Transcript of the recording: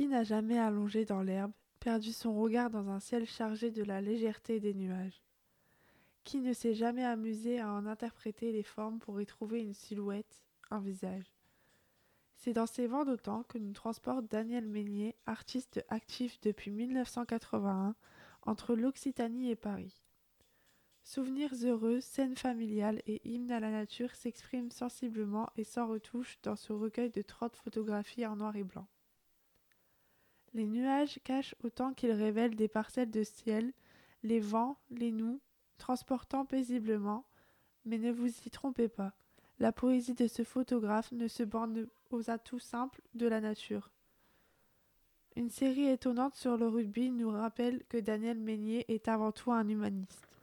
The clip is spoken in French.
Qui n'a jamais allongé dans l'herbe, perdu son regard dans un ciel chargé de la légèreté des nuages? Qui ne s'est jamais amusé à en interpréter les formes pour y trouver une silhouette, un visage? C'est dans ces vents d'autant que nous transporte Daniel Meignier, artiste actif depuis 1981 entre l'Occitanie et Paris. Souvenirs heureux, scènes familiales et hymnes à la nature s'expriment sensiblement et sans retouche dans ce recueil de 30 photographies en noir et blanc. Les nuages cachent autant qu'ils révèlent des parcelles de ciel, les vents, les nous, transportant paisiblement, mais ne vous y trompez pas, la poésie de ce photographe ne se borne aux atouts simples de la nature. Une série étonnante sur le rugby nous rappelle que Daniel Meignier est avant tout un humaniste.